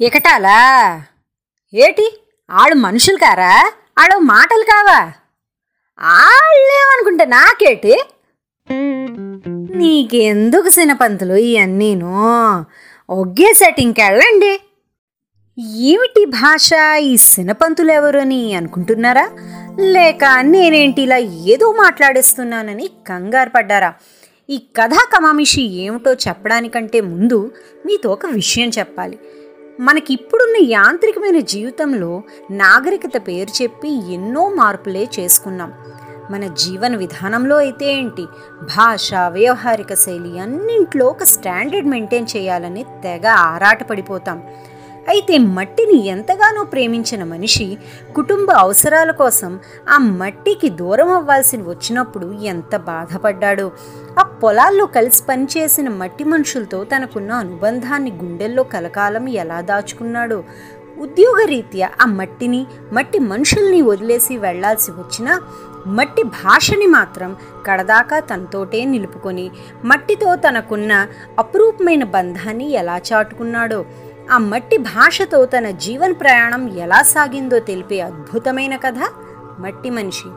ఇకటాలా ఏటి? ఆడు మనుషులు కారా? ఆడు మాటలు కావా? ఆళ్ళేమనుకుంటే నాకేటి? నీకెందుకు సినపంతులు ఇవన్నీను ఒగ్గేసేటి ఇంకెళ్ళండి ఏమిటి భాష? ఈ సినపంతులు ఎవరని అనుకుంటున్నారా? లేక నేనేంటి ఇలా ఏదో మాట్లాడేస్తున్నానని కంగారు పడ్డారా? ఈ కథా కమామిషి ఏమిటో చెప్పడానికంటే ముందు మీతో ఒక విషయం చెప్పాలి. మనకి ఇప్పుడున్న యాంత్రికమైన జీవితంలో నాగరికత పేరు చెప్పి ఎన్నో మార్పులే చేసుకున్నాం. మన జీవన విధానంలో అయితే ఏంటి? భాష వ్యవహారిక శైలి అన్నింట్లో ఒక స్టాండర్డ్ మెయింటైన్ చేయాలని తెగ ఆరాటపడిపోతాం. అయితే మట్టిని ఎంతగానో ప్రేమించిన మనిషి కుటుంబ అవసరాల కోసం ఆ మట్టికి దూరం అవ్వాల్సి వచ్చినప్పుడు ఎంత బాధపడ్డాడో. ఆ పొలాల్లో కలిసి పనిచేసిన మట్టి మనుషులతో తనకున్న అనుబంధాన్ని గుండెల్లో కలకాలం ఎలా దాచుకున్నాడో? ఉద్యోగరీత్యా ఆ మట్టిని మట్టి మనుషుల్ని వదిలేసి వెళ్ళాల్సి వచ్చినా మట్టి భాషని మాత్రం కడదాకా తనతోటే నిలుపుకొని మట్టితో తనకున్న అపురూపమైన బంధాన్ని ఎలా చాటుకున్నాడో? ఆ మట్టి భాషతో తన జీవన ప్రయాణం ఎలా సాగిందో తెలిపే అద్భుతమైన కథ మట్టి మనిషి.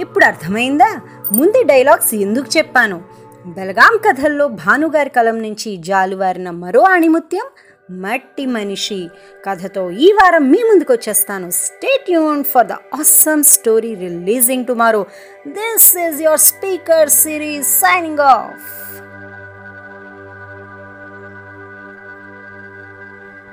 ఇప్పుడు అర్థమైందా? ముందు డైలాగ్స్ ఎందుకు చెప్పాను? బెలగాం కథల్లో భానుగారి కలం నుంచి జాలువారిన మరో అణిముత్యం మట్టి మనిషి. కథతో ఈ వారం మీ ముందుకు వచ్చేస్తాను. Stay Yoon for the awesome story releasing tomorrow this is your speaker series signing off